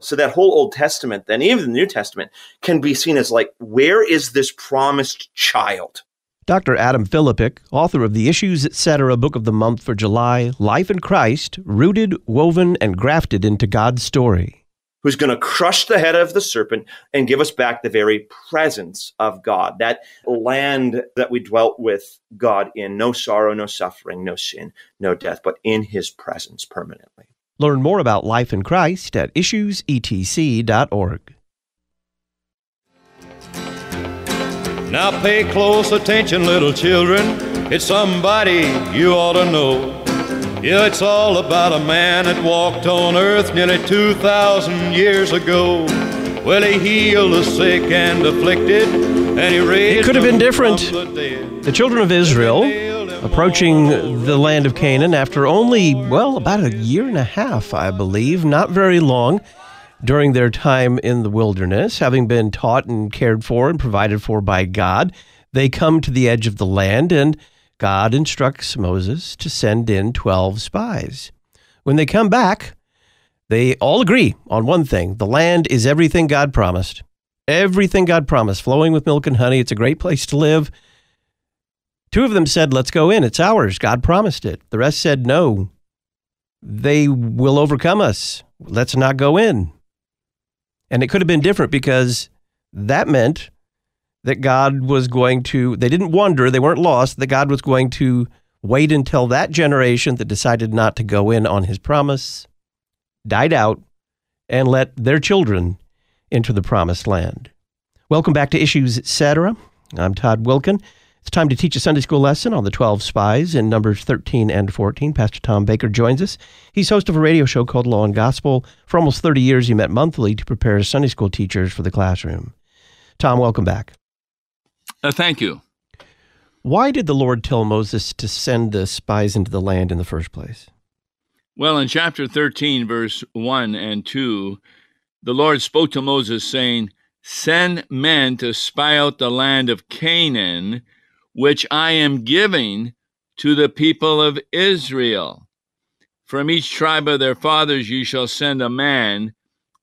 So that whole Old Testament, then even the New Testament, can be seen as like, where is this promised child? Dr. Adam Philippic, author of the Issues Etc. Book of the Month for July, Life in Christ, rooted, woven, and grafted into God's story. Who's going to crush the head of the serpent and give us back the very presence of God, that land that we dwelt with God in no sorrow, no suffering, no sin, no death, but in his presence permanently. Learn more about life in Christ at issuesetc.org. Now pay close attention, little children. It's somebody you ought to know. Yeah, it's all about a man that walked on earth nearly 2,000 years ago. Well, he healed the sick and afflicted, and he raised It could have been different. the. The children of Israel approaching the land of Canaan after only, well, about a year and a half, I believe, not very long during their time in the wilderness, having been taught and cared for and provided for by God. They come to the edge of the land, and God instructs Moses to send in 12 spies. When they come back, they all agree on one thing the land is everything God promised. Everything God promised, flowing with milk and honey. It's a great place to live. Two of them said, Let's go in. It's ours. God promised it. The rest said, No. They will overcome us. Let's not go in. And it could have been different because that meant that God was going to, they didn't wonder, they weren't lost, that God was going to wait until that generation that decided not to go in on his promise died out and let their children into the promised land. Welcome back to Issues Etc. I'm Todd Wilken. It's time to teach a Sunday school lesson on the 12 spies in Numbers 13 and 14. Pastor Tom Baker joins us. He's host of a radio show called Law and Gospel. For almost 30 years, he met monthly to prepare Sunday school teachers for the classroom. Tom, welcome back. Uh, thank you. Why did the Lord tell Moses to send the spies into the land in the first place? Well, in chapter 13, verse 1 and 2, the Lord spoke to Moses, saying, Send men to spy out the land of Canaan, which I am giving to the people of Israel. From each tribe of their fathers you shall send a man,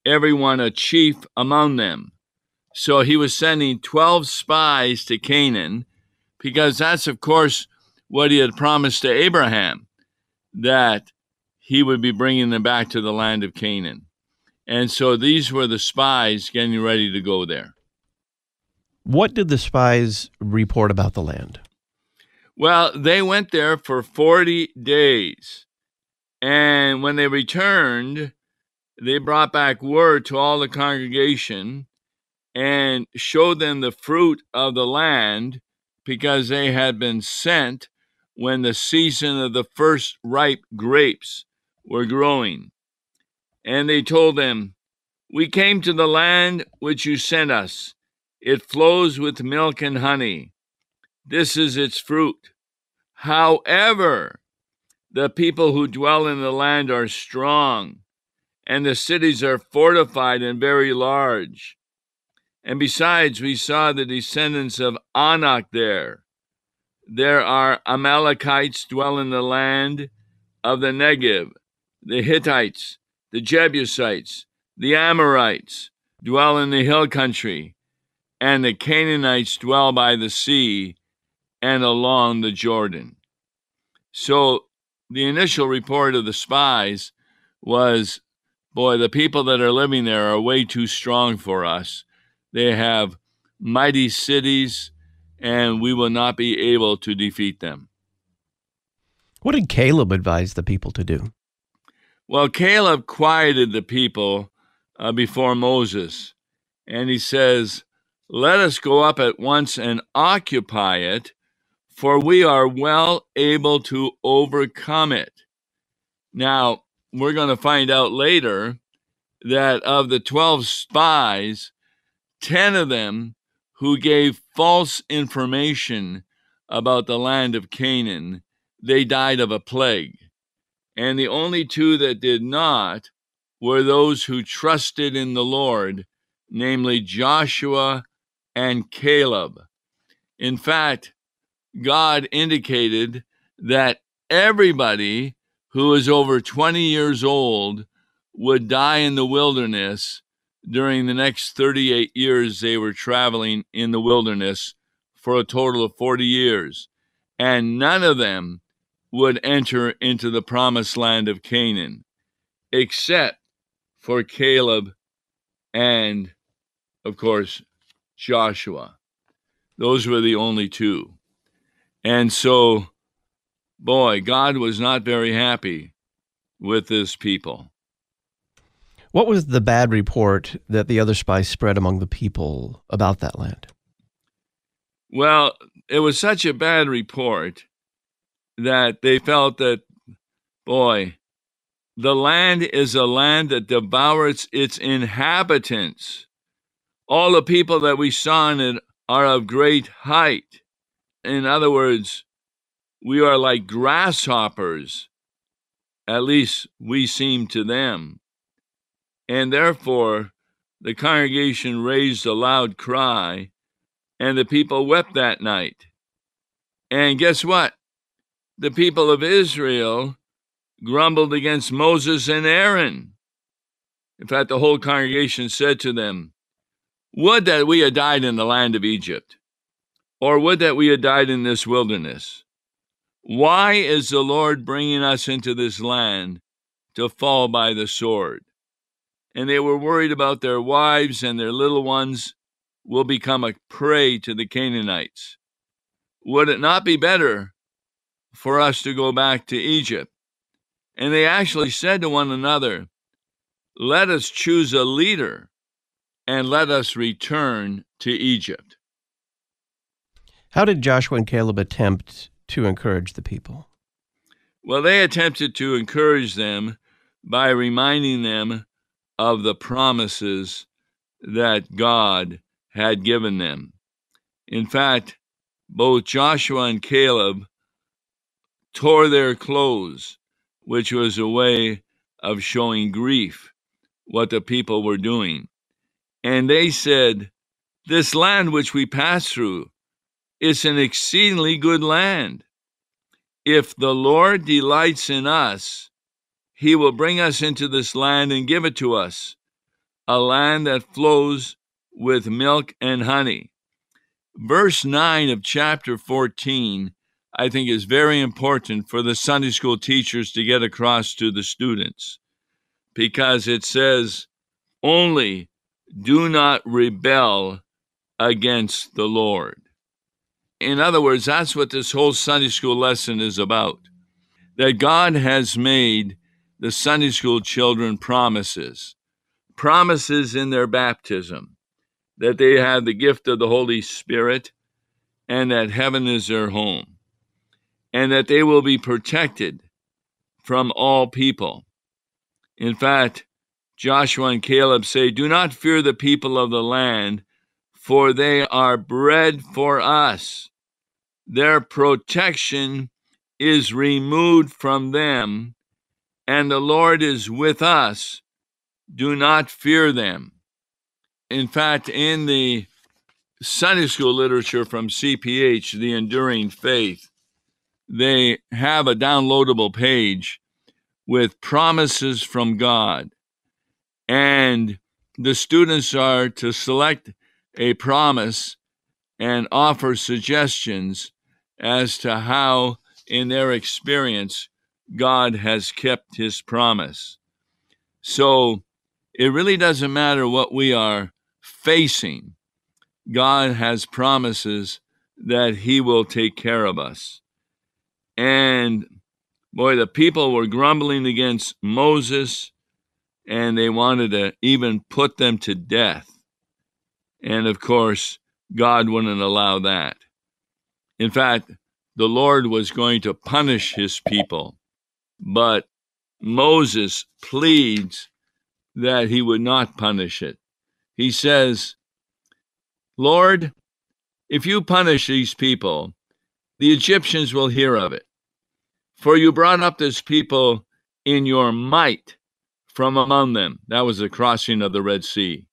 every one a chief among them. So he was sending 12 spies to Canaan, because that's, of course, what he had promised to Abraham, that he would be bringing them back to the land of Canaan. And so these were the spies getting ready to go there. What did the spies report about the land? Well, they went there for 40 days. And when they returned, they brought back word to all the congregation and showed them the fruit of the land because they had been sent when the season of the first ripe grapes were growing. And they told them, We came to the land which you sent us. It flows with milk and honey. This is its fruit. However, the people who dwell in the land are strong, and the cities are fortified and very large. And besides, we saw the descendants of Anak there. There are Amalekites dwell in the land of the Negev, the Hittites, the Jebusites, the Amorites dwell in the hill country, and the Canaanites dwell by the sea and along the Jordan. So the initial report of the spies was boy, the people that are living there are way too strong for us. They have mighty cities, and we will not be able to defeat them. What did Caleb advise the people to do? Well, Caleb quieted the people uh, before Moses, and he says, Let us go up at once and occupy it, for we are well able to overcome it. Now, we're going to find out later that of the 12 spies, 10 of them who gave false information about the land of Canaan, they died of a plague. And the only two that did not were those who trusted in the Lord, namely Joshua and Caleb. In fact, God indicated that everybody who is over 20 years old would die in the wilderness during the next 38 years they were traveling in the wilderness for a total of 40 years. And none of them would enter into the promised land of Canaan, except for Caleb and, of course, Joshua. Those were the only two. And so, boy, God was not very happy with this people. What was the bad report that the other spies spread among the people about that land? Well, it was such a bad report that they felt that, boy, the land is a land that devours its inhabitants. All the people that we saw in it are of great height. In other words, we are like grasshoppers. At least we seem to them. And therefore, the congregation raised a loud cry, and the people wept that night. And guess what? The people of Israel grumbled against Moses and Aaron. In fact, the whole congregation said to them, Would that we had died in the land of Egypt, or would that we had died in this wilderness. Why is the Lord bringing us into this land to fall by the sword? and they were worried about their wives and their little ones will become a prey to the Canaanites. Would it not be better for us to go back to Egypt? And they actually said to one another, Let us choose a leader and let us return to Egypt. How did Joshua and Caleb attempt to encourage the people? Well, they attempted to encourage them by reminding them of the promises that God had given them. In fact, both Joshua and Caleb tore their clothes, which was a way of showing grief what the people were doing. And they said, This land which we pass through is an exceedingly good land. If the Lord delights in us, he will bring us into this land and give it to us, a land that flows with milk and honey. Verse 9 of chapter 14, I think, is very important for the Sunday school teachers to get across to the students because it says, Only do not rebel against the Lord. In other words, that's what this whole Sunday school lesson is about. That God has made the Sunday school children promises, promises in their baptism that they have the gift of the Holy Spirit and that heaven is their home, and that they will be protected from all people. In fact, Joshua and Caleb say, Do not fear the people of the land, for they are bread for us. Their protection is removed from them and the Lord is with us, do not fear them. In fact, in the Sunday school literature from CPH, The Enduring Faith, they have a downloadable page with promises from God. And the students are to select a promise and offer suggestions as to how, in their experience, God has kept his promise. So it really doesn't matter what we are facing. God has promises that he will take care of us. And boy, the people were grumbling against Moses and they wanted to even put them to death. And of course, God wouldn't allow that. In fact, the Lord was going to punish his people but Moses pleads that he would not punish it. He says, Lord, if you punish these people, the Egyptians will hear of it. For you brought up this people in your might from among them. That was the crossing of the Red Sea.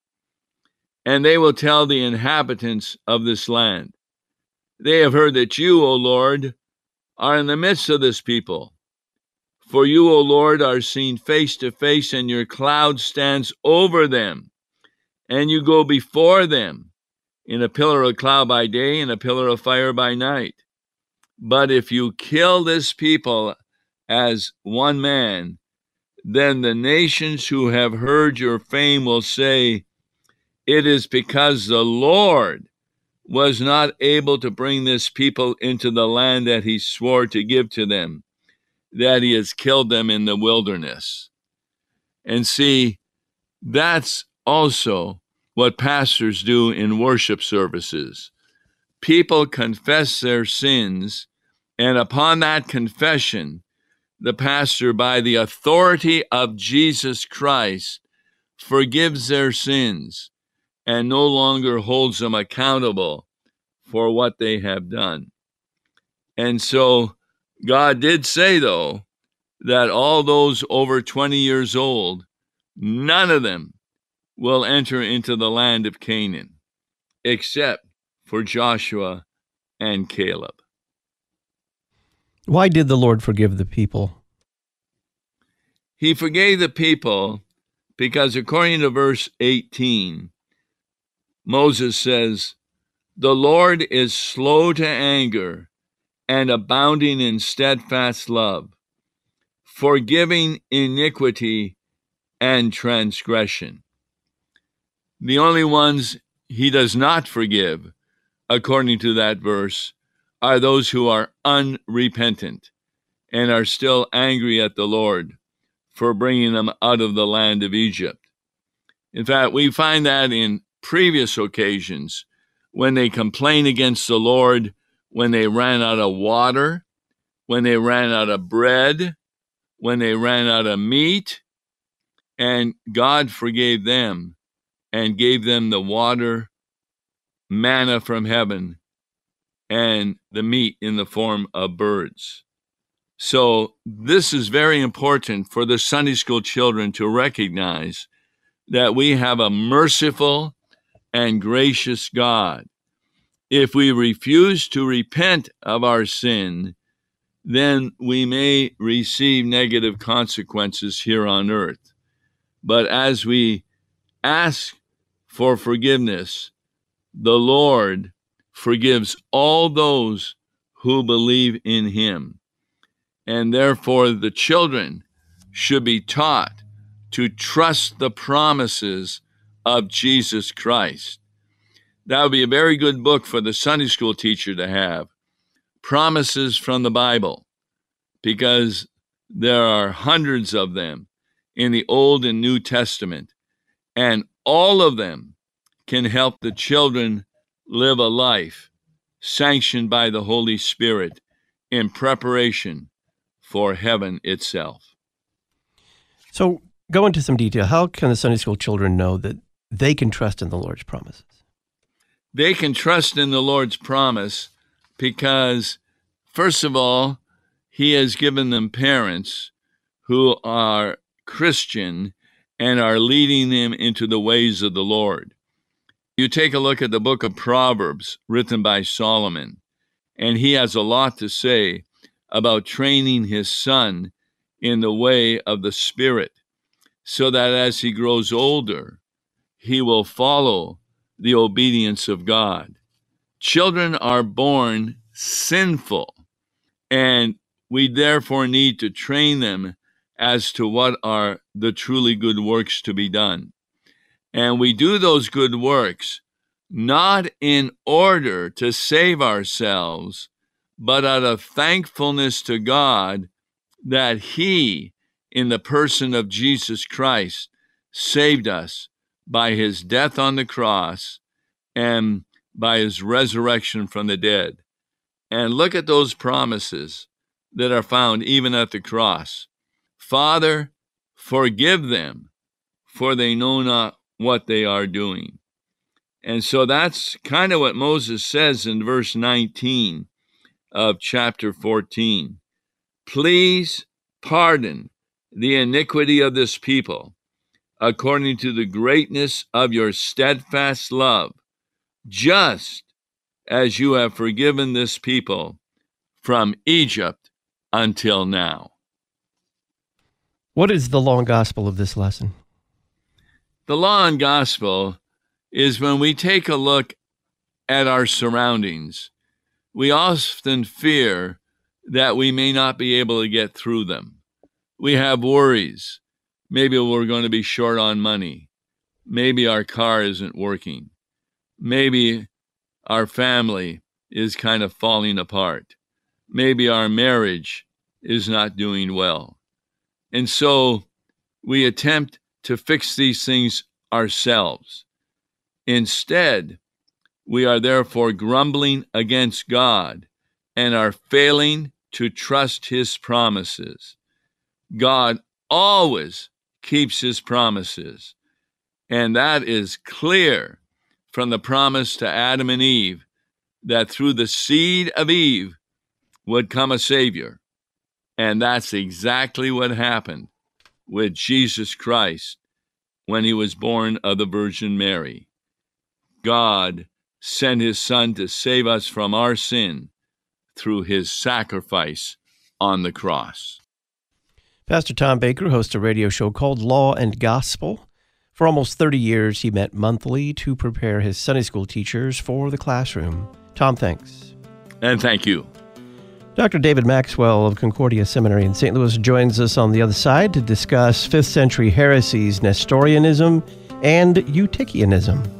And they will tell the inhabitants of this land. They have heard that you, O Lord, are in the midst of this people For you, O Lord, are seen face to face, and your cloud stands over them, and you go before them in a pillar of cloud by day and a pillar of fire by night. But if you kill this people as one man, then the nations who have heard your fame will say, It is because the Lord was not able to bring this people into the land that he swore to give to them that he has killed them in the wilderness. And see, that's also what pastors do in worship services. People confess their sins, and upon that confession, the pastor, by the authority of Jesus Christ, forgives their sins and no longer holds them accountable for what they have done. And so God did say, though, that all those over 20 years old, none of them will enter into the land of Canaan, except for Joshua and Caleb. Why did the Lord forgive the people? He forgave the people because, according to verse 18, Moses says, The Lord is slow to anger and abounding in steadfast love, forgiving iniquity and transgression. The only ones he does not forgive, according to that verse, are those who are unrepentant and are still angry at the Lord for bringing them out of the land of Egypt. In fact, we find that in previous occasions when they complain against the Lord when they ran out of water, when they ran out of bread, when they ran out of meat, and God forgave them and gave them the water, manna from heaven, and the meat in the form of birds. So, this is very important for the Sunday school children to recognize that we have a merciful and gracious God if we refuse to repent of our sin, then we may receive negative consequences here on earth. But as we ask for forgiveness, the Lord forgives all those who believe in him. And therefore, the children should be taught to trust the promises of Jesus Christ. That would be a very good book for the Sunday school teacher to have. Promises from the Bible, because there are hundreds of them in the Old and New Testament, and all of them can help the children live a life sanctioned by the Holy Spirit in preparation for heaven itself. So, go into some detail. How can the Sunday school children know that they can trust in the Lord's promises? they can trust in the Lord's promise because, first of all, He has given them parents who are Christian and are leading them into the ways of the Lord. You take a look at the book of Proverbs written by Solomon, and he has a lot to say about training his son in the way of the Spirit, so that as he grows older, he will follow the obedience of God. Children are born sinful, and we therefore need to train them as to what are the truly good works to be done. And we do those good works not in order to save ourselves, but out of thankfulness to God that He, in the person of Jesus Christ, saved us by his death on the cross and by his resurrection from the dead. And look at those promises that are found even at the cross. Father, forgive them, for they know not what they are doing. And so that's kind of what Moses says in verse 19 of chapter 14. Please pardon the iniquity of this people according to the greatness of your steadfast love, just as you have forgiven this people from Egypt until now. What is the law and gospel of this lesson? The law and gospel is when we take a look at our surroundings, we often fear that we may not be able to get through them. We have worries. Maybe we're going to be short on money. Maybe our car isn't working. Maybe our family is kind of falling apart. Maybe our marriage is not doing well. And so we attempt to fix these things ourselves. Instead, we are therefore grumbling against God and are failing to trust His promises. God always keeps His promises, and that is clear from the promise to Adam and Eve that through the seed of Eve would come a Savior. And that's exactly what happened with Jesus Christ when he was born of the Virgin Mary. God sent his Son to save us from our sin through his sacrifice on the cross. Pastor Tom Baker hosts a radio show called Law and Gospel. For almost 30 years, he met monthly to prepare his Sunday school teachers for the classroom. Tom, thanks. And thank you. Dr. David Maxwell of Concordia Seminary in St. Louis joins us on the other side to discuss 5th century heresies, Nestorianism, and Eutychianism.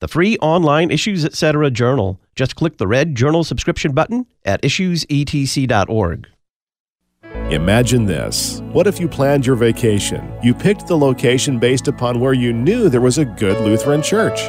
the free online Issues Etc. journal. Just click the red journal subscription button at issuesetc.org. Imagine this. What if you planned your vacation? You picked the location based upon where you knew there was a good Lutheran church.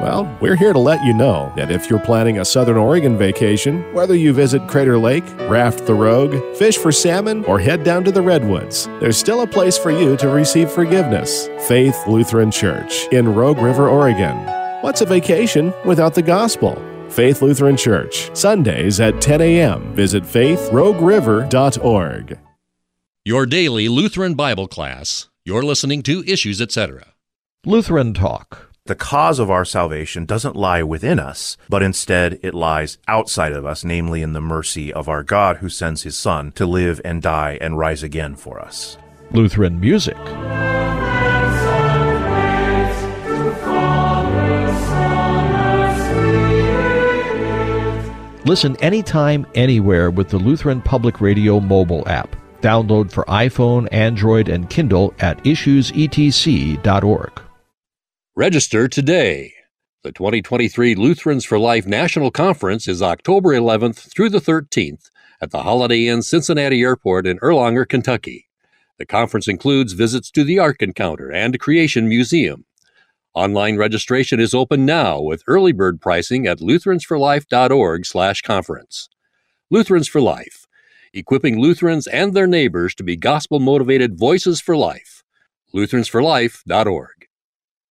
Well, we're here to let you know that if you're planning a Southern Oregon vacation, whether you visit Crater Lake, raft the Rogue, fish for salmon, or head down to the Redwoods, there's still a place for you to receive forgiveness. Faith Lutheran Church in Rogue River, Oregon. What's a vacation without the gospel? Faith Lutheran Church, Sundays at 10 a.m. Visit faithrogueriver.org. Your daily Lutheran Bible class. You're listening to Issues, etc. Lutheran Talk. The cause of our salvation doesn't lie within us, but instead it lies outside of us, namely in the mercy of our God who sends his Son to live and die and rise again for us. Lutheran Music. Listen anytime, anywhere with the Lutheran Public Radio mobile app. Download for iPhone, Android, and Kindle at issuesetc.org. Register today. The 2023 Lutherans for Life National Conference is October 11th through the 13th at the Holiday Inn Cincinnati Airport in Erlanger, Kentucky. The conference includes visits to the Ark Encounter and Creation Museum. Online registration is open now with early bird pricing at lutheransforlife.org/conference. Lutherans for Life, equipping Lutherans and their neighbors to be gospel-motivated voices for life. lutheransforlife.org.